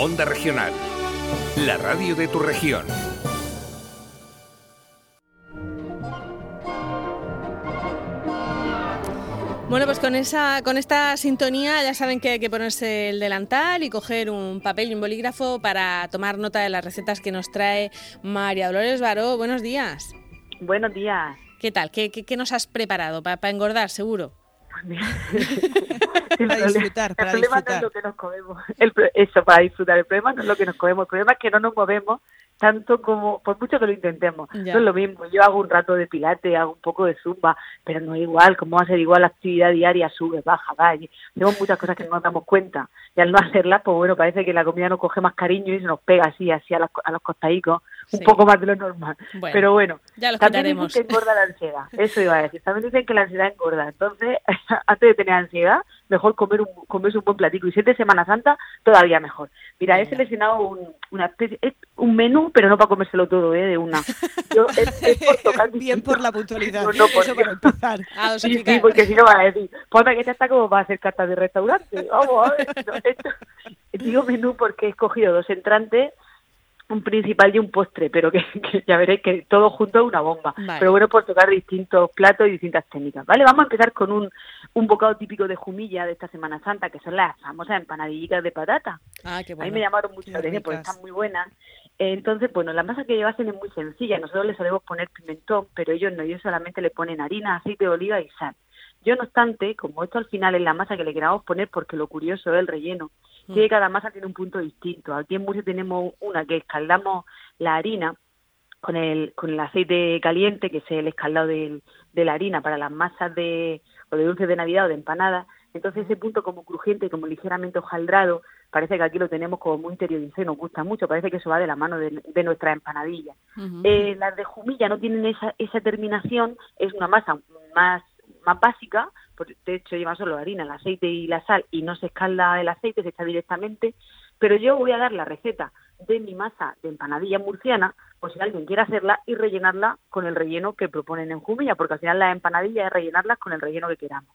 Onda Regional, la radio de tu región. Bueno, pues con esa, con esta sintonía ya saben que hay que ponerse el delantal y coger un papel y un bolígrafo para tomar nota de las recetas que nos trae María Dolores Baró. Buenos días. Buenos días. ¿Qué tal? ¿Qué, qué, nos has preparado? ¿Para, engordar, seguro? Para disfrutar, para el problema no es lo que nos comemos. eso, para disfrutar. El problema no es lo que nos comemos. El problema es que no nos movemos tanto como, por mucho que lo intentemos. No es lo mismo. Yo hago un rato de pilate, hago un poco de zumba, pero no es igual. ¿Cómo va a ser igual la actividad diaria? Sube, baja, va. Tenemos muchas cosas que no nos damos cuenta. Y al no hacerlas, pues bueno, parece que la comida nos coge más cariño y se nos pega así, así a los, a los costaicos un poco más de lo normal. Pero bueno, ya también dicen que engorda la ansiedad. Eso iba a decir. También dicen que la ansiedad engorda. Entonces, antes de tener ansiedad, mejor comer un, comerse un buen platico. Y si es de Semana Santa, todavía mejor. Mira, he seleccionado un, una especie, un menú, pero no para comérselo todo, ¿eh? De una. Yo, es, por tocar Bien por la puntualidad. No, por Eso para empezar. sí, sí, porque si no van a decir, ponme que esta está como para hacer cartas de restaurante. Vamos a ver. esto, digo menú porque he escogido dos entrantes un principal y un postre, pero que, ya veréis que todo junto es una bomba. Pero bueno, por tocar distintos platos y distintas técnicas, ¿vale? Vamos a empezar con un, un bocado típico de Jumilla de esta Semana Santa, que son las famosas empanadillas de patata. Ah, qué bueno. A mí me llamaron mucho la atención porque están muy buenas. Entonces, bueno, la masa que llevasen es muy sencilla. Nosotros le solemos poner pimentón, pero ellos no, ellos solamente le ponen harina, aceite de oliva y sal. Yo, no obstante, como esto al final es la masa que le queramos poner, porque lo curioso es el relleno. Que cada masa tiene un punto distinto. Aquí en Murcia tenemos una que escaldamos la harina con el, con el aceite caliente, que es el escaldado de, la harina para las masas de, o de dulces de Navidad o de empanadas. Entonces ese punto como crujiente y como ligeramente hojaldrado, parece que aquí lo tenemos como muy interiorizado y nos gusta mucho, parece que eso va de la mano de, de nuestra empanadilla. Eh, las de Jumilla no tienen esa, esa terminación, es una masa más más básica, de hecho lleva solo harina, el aceite y la sal y no se escalda el aceite, se echa directamente, pero yo voy a dar la receta de mi masa de empanadilla murciana, pues si alguien quiere hacerla y rellenarla con el relleno que proponen en Jumilla, porque al final la empanadilla es rellenarlas con el relleno que queramos.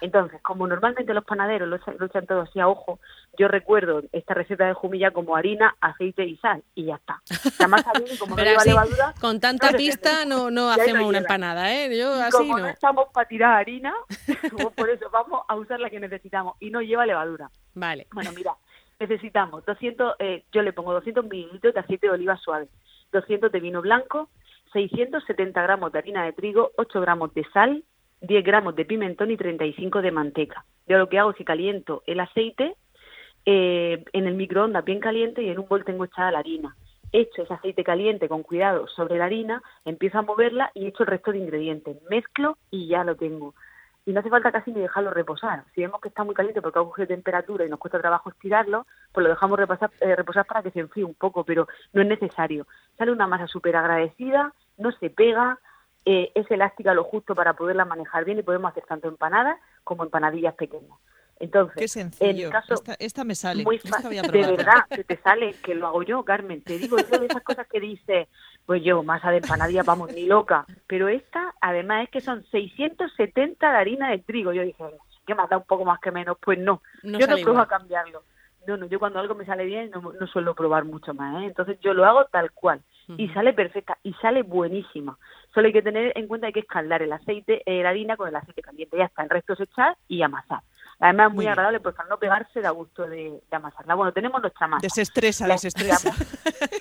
Entonces, como normalmente los panaderos lo, echan todo así a ojo, yo recuerdo esta receta de Jumilla como harina, aceite y sal, y ya está. La masa viene como no lleva levadura... Con tanta pista no, no hacemos una empanada, ¿eh? Yo así como no. estamos para tirar harina, por eso vamos a usar la que necesitamos, y no lleva levadura. Vale. Bueno, mira, necesitamos 200, eh, yo le pongo 200 mililitros de aceite de oliva suave, 200 de vino blanco, 670 gramos de harina de trigo, 8 gramos de sal, 10 gramos de pimentón y 35 de manteca. Yo lo que hago es caliento el aceite eh, en el microondas bien caliente y en un bol tengo echada la harina. Echo ese aceite caliente con cuidado sobre la harina, empiezo a moverla y echo el resto de ingredientes. Mezclo y ya lo tengo y no hace falta casi ni dejarlo reposar. Si vemos que está muy caliente porque ha cogido temperatura y nos cuesta trabajo estirarlo, pues lo dejamos repasar, eh, reposar para que se enfríe un poco, pero no es necesario. Sale una masa súper agradecida, no se pega, eh, es elástica lo justo para poderla manejar bien y podemos hacer tanto empanadas como empanadillas pequeñas. Entonces, Qué sencillo. esta, me sale. Muy de verdad, que te sale, que lo hago yo, Carmen. Te digo, es de esas cosas que dice, pues yo, masa de empanadilla, vamos, ni loca. Pero esta, además, es que son 670 de harina de trigo. Yo dije, ¿qué más da un poco más que menos? Pues no, yo no pruebo a cambiarlo. No, no, yo cuando algo me sale bien no, no suelo probar mucho más, ¿eh? Entonces yo lo hago tal cual. Y sale perfecta, y sale buenísima. Solo hay que tener en cuenta que hay que escaldar el aceite, eh, la harina con el aceite caliente. Ya está, el resto es echar y amasar. Además es muy, agradable porque al no pegarse da gusto de, amasarla. Bueno, tenemos nuestra masa. Desestresa, la desestresa.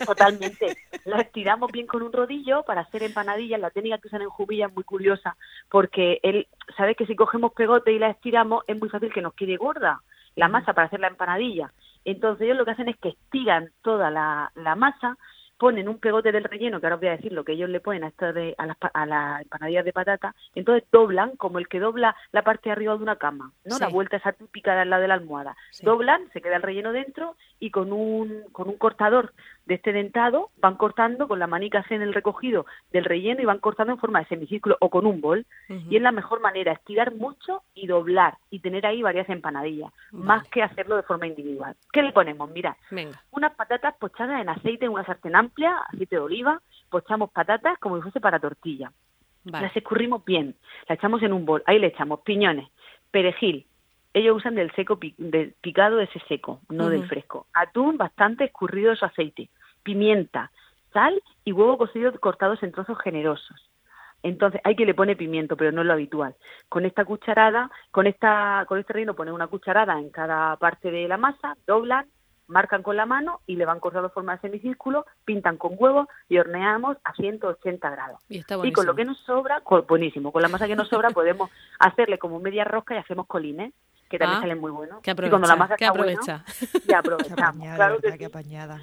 Totalmente. La estiramos bien con un rodillo para hacer empanadillas. La técnica que usan en Jubilla es muy curiosa porque él sabe que si cogemos pegote y la estiramos es muy fácil que nos quede gorda la masa para hacer la empanadilla. Entonces ellos lo que hacen es que estiran toda la, la masa ponen un pegote del relleno, que ahora os voy a decir lo que ellos le ponen a, esto de, a, las, a las empanadillas de patata, entonces doblan como el que dobla la parte de arriba de una cama, ¿no? La vuelta esa típica de al lado de la almohada. Doblan, se queda el relleno dentro y con un, con un cortador de este dentado van cortando con la manica en el recogido del relleno y van cortando en forma de semicírculo o con un bol. Y es la mejor manera, estirar mucho y doblar y tener ahí varias empanadillas, más que hacerlo de forma individual. ¿Qué le ponemos? Mirad, unas patatas pochadas en aceite en una sartén amplia, aceite de oliva, pochamos patatas como si fuese para tortilla. Las escurrimos bien, las echamos en un bol, ahí le echamos piñones, perejil, ellos usan del seco del picado ese seco, no del fresco. Atún bastante escurrido de su aceite, pimienta, sal y huevo cocido cortados en trozos generosos. Entonces, hay que le pone pimiento, pero no es lo habitual. Con esta cucharada, con esta con este reino ponen una cucharada en cada parte de la masa, doblan, marcan con la mano y le van cortando forma de semicírculo, pintan con huevo y horneamos a 180 grados. Y, con lo que nos sobra, buenísimo, con la masa que nos sobra podemos hacerle como media rosca y hacemos colines que también ah, salen muy buenos. Que aprovecha, cuando la masa que aprovecha. ya aprovechamos. claro que, apañada.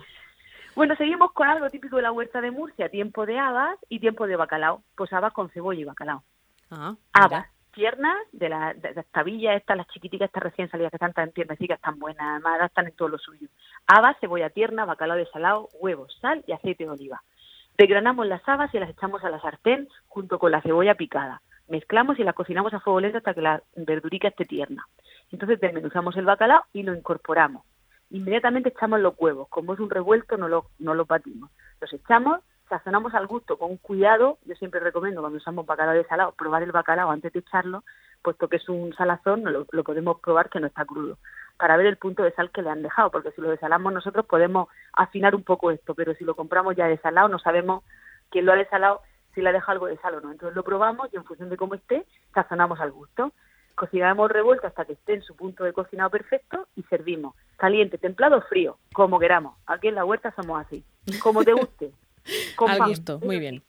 Bueno, seguimos con algo típico de la huerta de Murcia, tiempo de habas y tiempo de bacalao. Pues habas con cebolla y bacalao. Ah, habas, tiernas, de, la, de las tabillas estas, las chiquiticas, estas recién salidas que están tan tiernecitas, tan buenas, además están en todo lo suyo. Habas, cebolla tierna, bacalao de salado, huevos, sal y aceite de oliva. Degranamos las habas y las echamos a la sartén junto con la cebolla picada. Mezclamos y las cocinamos a fuego lento hasta que la verdurica esté tierna. Entonces desmenuzamos el bacalao y lo incorporamos inmediatamente echamos los huevos. Como es un revuelto, no lo, no lo batimos. Los echamos, sazonamos al gusto con cuidado. Yo siempre recomiendo cuando usamos bacalao de salado, probar el bacalao antes de echarlo, puesto que es un salazón, lo, lo podemos probar que no está crudo, para ver el punto de sal que le han dejado, porque si lo desalamos nosotros podemos afinar un poco esto, pero si lo compramos ya desalado no sabemos quién lo ha desalado, si le ha dejado algo de sal o no. Entonces lo probamos y en función de cómo esté, sazonamos al gusto. Cocinamos revuelto hasta que esté en su punto de cocinado perfecto y servimos. Caliente, templado o frío, como queramos. Aquí en la huerta somos así. Como te guste. Al gusto, muy bien.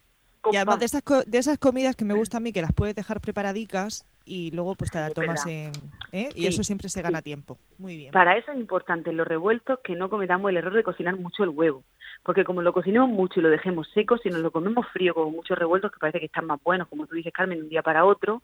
Y además de esas, de esas comidas que me gustan a mí, que las puedes dejar preparadicas y luego pues te la tomas en... ¿eh? Y eso siempre se gana tiempo. Muy bien. Para eso es importante en los revueltos que no cometamos el error de cocinar mucho el huevo porque como lo cocinemos mucho y lo dejemos seco, si nos lo comemos frío con muchos revueltos que parece que están más buenos, como tú dices Carmen, de un día para otro,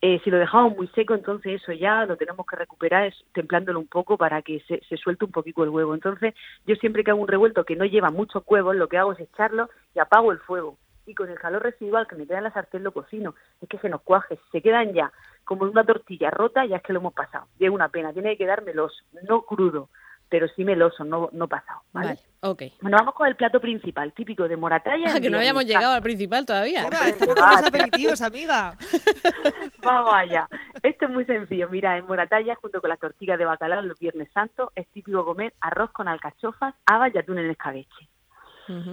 eh, si lo dejamos muy seco, entonces eso ya lo tenemos que recuperar es, templándolo un poco para que se, se suelte un poquito el huevo. Entonces yo siempre que hago un revuelto que no lleva muchos huevos, lo que hago es echarlo y apago el fuego. Y con el calor residual que me queda en la sartén lo cocino. Es que se nos cuaje, se quedan ya como una tortilla rota, ya es que lo hemos pasado. Y es una pena, tiene que quedar meloso, no crudo pero sí meloso, no, no pasado. ¿vale? ok. Bueno, vamos con el plato principal, típico de Moratalla. Ah, que no habíamos llegado al principal todavía. los aperitivos, amiga. vamos allá. Esto es muy sencillo. Mira, en Moratalla, junto con las tortillas de bacalao los Viernes Santos, es típico comer arroz con alcachofas, habas y atún en escabeche.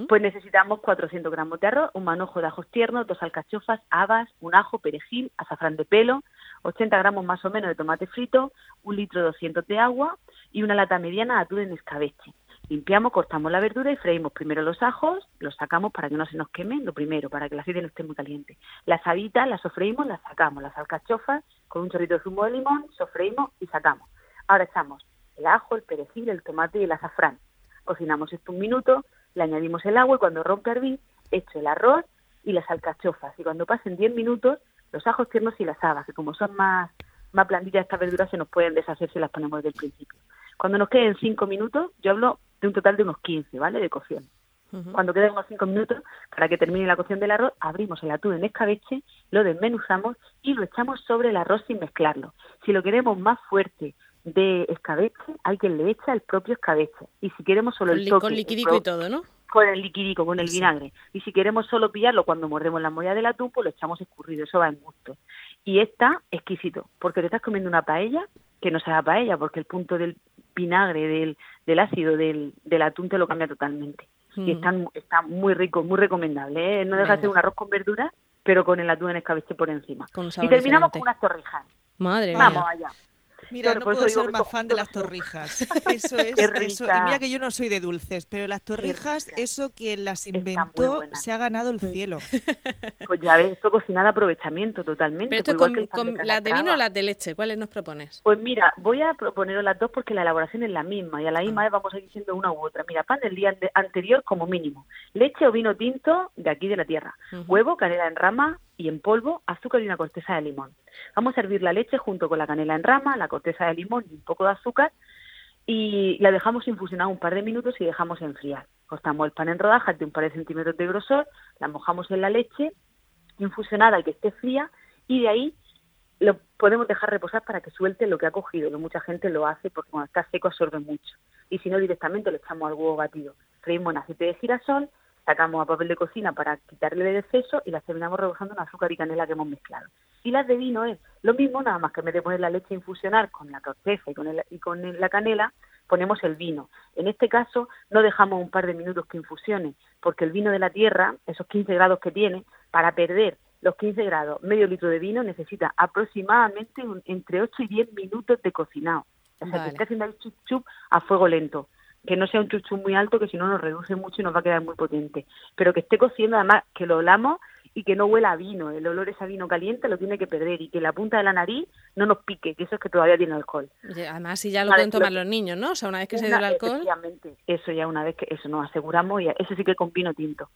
Pues necesitamos 400 gramos de arroz, un manojo de ajos tiernos, dos alcachofas, habas, un ajo, perejil, azafrán de pelo, 80 gramos más o menos de tomate frito, un litro 200 de agua y una lata mediana de atún en escabeche. Limpiamos, cortamos la verdura y freímos primero los ajos, los sacamos para que no se nos quemen, lo primero, para que el aceite no esté muy caliente. Las habitas las sofreímos, las sacamos, las alcachofas con un chorrito de zumo de limón, sofreímos y sacamos. Ahora echamos el ajo, el perejil, el tomate y el azafrán. Cocinamos esto un minuto, le añadimos el agua y cuando rompe a hervir, echo el arroz y las alcachofas. Y cuando pasen 10 minutos, los ajos tiernos y las habas, que como son más, más blanditas estas verduras, se nos pueden deshacer si las ponemos desde el principio. Cuando nos queden 5 minutos, yo hablo de un total de unos 15, ¿vale? De cocción. Cuando queden unos 5 minutos, para que termine la cocción del arroz, abrimos el atún en escabeche, lo desmenuzamos y lo echamos sobre el arroz sin mezclarlo. Si lo queremos más fuerte de escabeche, hay quien le echa el propio escabeche. Y si queremos solo el toque... Con liquidico y todo, ¿no? con el liquidico, con el vinagre. Y si queremos solo pillarlo cuando mordemos la molla del atún, pues lo echamos escurrido, eso va en gusto. Y está exquisito, porque te estás comiendo una paella que no sea paella, porque el punto del vinagre, del, del ácido del, del atún te lo cambia totalmente. Y mm. está, está muy rico, muy recomendable. ¿eh? No deja de ser un arroz con verduras, pero con el atún en escabeche por encima. y terminamos con unas torrijas. Madre Vamos allá. Mira, no puedo ser más fan de las torrijas. Eso es, eso. Y mira que yo no soy de dulces, pero las torrijas, eso que las inventó, se ha ganado el cielo. Pues ya ves, esto cocina de aprovechamiento totalmente. Pero pues esto con, las de vino o las de leche, ¿cuáles nos propones? Pues mira, voy a proponeros las dos porque la elaboración es la misma y a la misma ah. vez vamos a ir diciendo una u otra. Mira, pan del día anterior como mínimo, leche o vino tinto de aquí de la tierra, huevo, canela en rama y en polvo, azúcar y una corteza de limón. Vamos a hervir la leche junto con la canela en rama, la corteza de limón y un poco de azúcar y la dejamos infusionar un par de minutos y dejamos enfriar. Cortamos el pan en rodajas de un par de centímetros de grosor, la mojamos en la leche infusionada y que esté fría y de ahí lo podemos dejar reposar para que suelte lo que ha cogido, que mucha gente lo hace porque cuando está seco absorbe mucho. Y si no, directamente lo echamos al huevo batido. Freímos en aceite de girasol, sacamos a papel de cocina para quitarle el exceso y la terminamos rebozando en azúcar y canela que hemos mezclado. Y las de vino es lo mismo, nada más que en vez de poner la leche a infusionar con la corteza y con, y con la canela, ponemos el vino. En este caso no dejamos un par de minutos que infusione, porque el vino de la tierra, esos 15 grados que tiene, para perder los 15 grados, medio litro de vino necesita aproximadamente entre 8 y 10 minutos de cocinado. O sea, que esté haciendo el chup chup a fuego lento. Que no sea un chup muy alto, que si no nos reduce mucho y nos va a quedar muy potente. Pero que esté cociendo, además, que lo olamos y que no huela a vino, el olor es a vino caliente lo tiene que perder y que la punta de la nariz no nos pique, que eso es que todavía tiene alcohol. Además, si ya lo pueden tomar los niños, ¿no? O sea, una vez que se dio el alcohol. eso ya una vez que eso nos aseguramos, y eso sí que con vino tinto.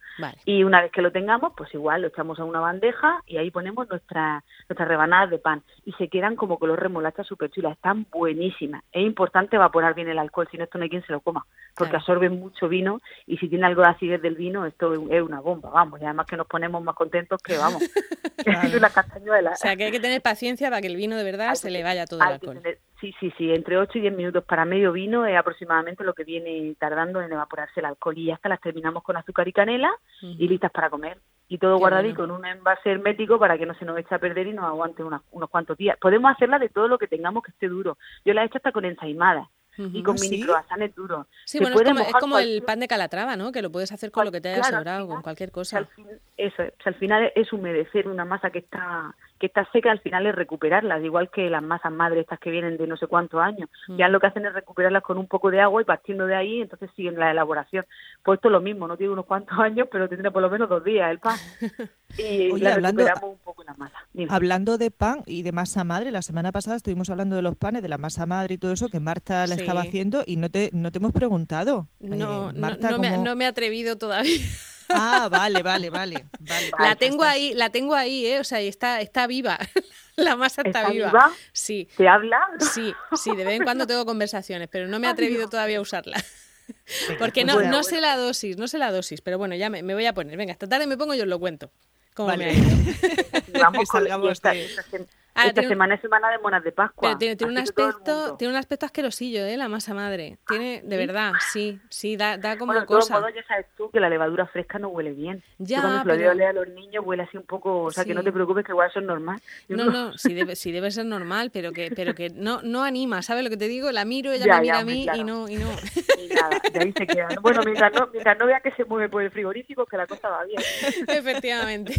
Y una vez que lo tengamos, pues igual lo echamos a una bandeja y ahí ponemos nuestra, nuestras rebanadas de pan y se quedan como color remolacha súper chulas, están buenísimas. Es importante evaporar bien el alcohol, si no esto no hay quien se lo coma, porque absorben mucho vino y si tiene algo de acidez del vino, esto es una bomba, vamos, y además que nos ponemos más contentos que vamos. castañuela. O sea, que hay que tener paciencia para que el vino de verdad se le vaya todo el alcohol. sí, sí, sí, entre 8 y 10 minutos para medio vino es aproximadamente lo que viene tardando en evaporarse el alcohol y hasta las terminamos con azúcar y canela y listas para comer. Y todo guardadito con un envase hermético para que no se nos eche a perder y nos aguante unos, unos cuantos días. Podemos hacerla de todo lo que tengamos que esté duro. Yo la he hecho hasta con ensaimada y con mini croissants duros. Sí, bueno, es como, el pan de calatrava, ¿no? Que lo puedes hacer con lo que te haya sobrado, con cualquier cosa. eso, al final es humedecer una masa que está que está seca, al final es recuperarlas, igual que las masas madres estas que vienen de no sé cuántos años. Ya lo que hacen es recuperarlas con un poco de agua y partiendo de ahí, entonces siguen la elaboración. Pues esto es lo mismo, no tiene unos cuantos años, pero tendrá por lo menos dos días el pan. Y la hablando, recuperamos un poco la masa. Hablando de pan y de masa madre, la semana pasada estuvimos hablando de los panes, de la masa madre y todo eso que Marta la estaba haciendo y no te, no te hemos preguntado. No, no, me, no me he atrevido todavía. Ah, vale, vale, vale. La tengo ahí, la tengo ahí, ¿eh? O sea, está, está viva. La masa está, viva? Sí. ¿Te habla? Sí, sí, de vez en cuando tengo conversaciones, pero no me he atrevido todavía a usarla. Porque no, no sé la dosis, no sé la dosis, pero bueno, ya me, voy a poner. Venga, esta tarde me pongo y os lo cuento. Cómo me ha ido. Vamos con, Ah, Esta semana es semana de monas de Pascua. Pero tiene, un aspecto, tiene un aspecto asquerosillo, ¿eh? La masa madre. Tiene, de verdad, sí, sí, da, da como bueno, cosa. Modos, ya sabes tú que la levadura fresca no huele bien. Ya, cuando se lo a los niños huele así un poco, o sea, que no te preocupes que igual eso es normal. No, no, sí debe, sí debe ser normal, pero que, pero que no, no anima, ¿sabes lo que te digo? La miro, ella me mira a mí y no, y no. Y nada, de ahí se queda. Bueno, mientras no, mientras no vea que se mueve por el frigorífico, que la cosa va bien. Efectivamente.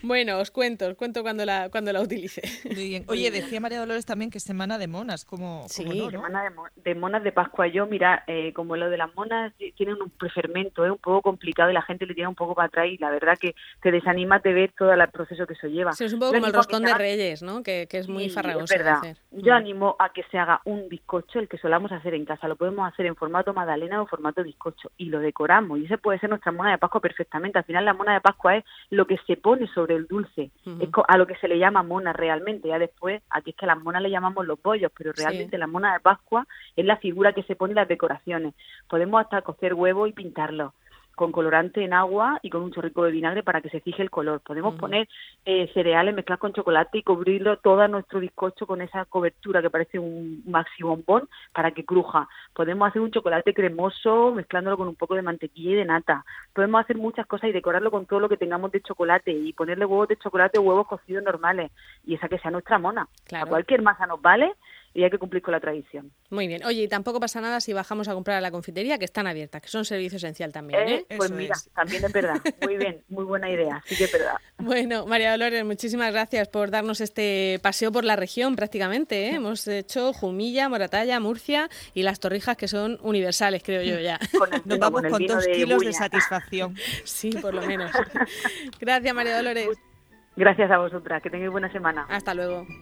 Bueno, os cuento, os cuento cuando la, cuando la utilice. Muy bien. Oye, de decía María Dolores también que semana de monas, como, sí, semana de, monas de Pascua. Yo, mira, eh, como lo de las monas tienen un prefermento, es un poco complicado y la gente le tiene un poco para atrás y la verdad que te desanima de ver todo el proceso que eso lleva. Sí, es un poco como el roscón de Reyes, ¿no? Que, es muy farragoso. Es verdad. Yo mm. animo a que se haga un bizcocho, el que solamos hacer en casa. Lo podemos hacer en formato magdalena o formato bizcocho y lo decoramos. Y ese puede ser nuestra mona de Pascua perfectamente. Al final la mona de Pascua es lo que se pone sobre el dulce, es a lo que se le llama mona realmente. Ya después aquí es que a las monas le llamamos los bollos, pero realmente la mona de Pascua es la figura que se pone en las decoraciones. Podemos hasta cocer huevo y pintarlo con colorante en agua y con un chorrico de vinagre para que se fije el color. Podemos poner eh, cereales mezclados con chocolate y cubrirlo todo nuestro bizcocho con esa cobertura que parece un maxi bombón para que cruja. Podemos hacer un chocolate cremoso mezclándolo con un poco de mantequilla y de nata. Podemos hacer muchas cosas y decorarlo con todo lo que tengamos de chocolate y ponerle huevos de chocolate o huevos cocidos normales y esa que sea nuestra mona. A cualquier masa nos vale y hay que cumplir con la tradición. Muy bien. Oye, y tampoco pasa nada si bajamos a comprar a la confitería, que están abiertas, que son servicio esencial también. ¿eh? pues mira, también es verdad. Muy bien, muy buena idea. Sí que es verdad. Bueno, María Dolores, muchísimas gracias por darnos este paseo por la región prácticamente. ¿eh? Hemos hecho Jumilla, Moratalla, Murcia y las torrijas que son universales, creo yo ya. Nos vamos con, dos kilos de satisfacción. Sí, por lo menos. gracias, María Dolores. Gracias a vosotras. Que tengáis buena semana. Hasta luego.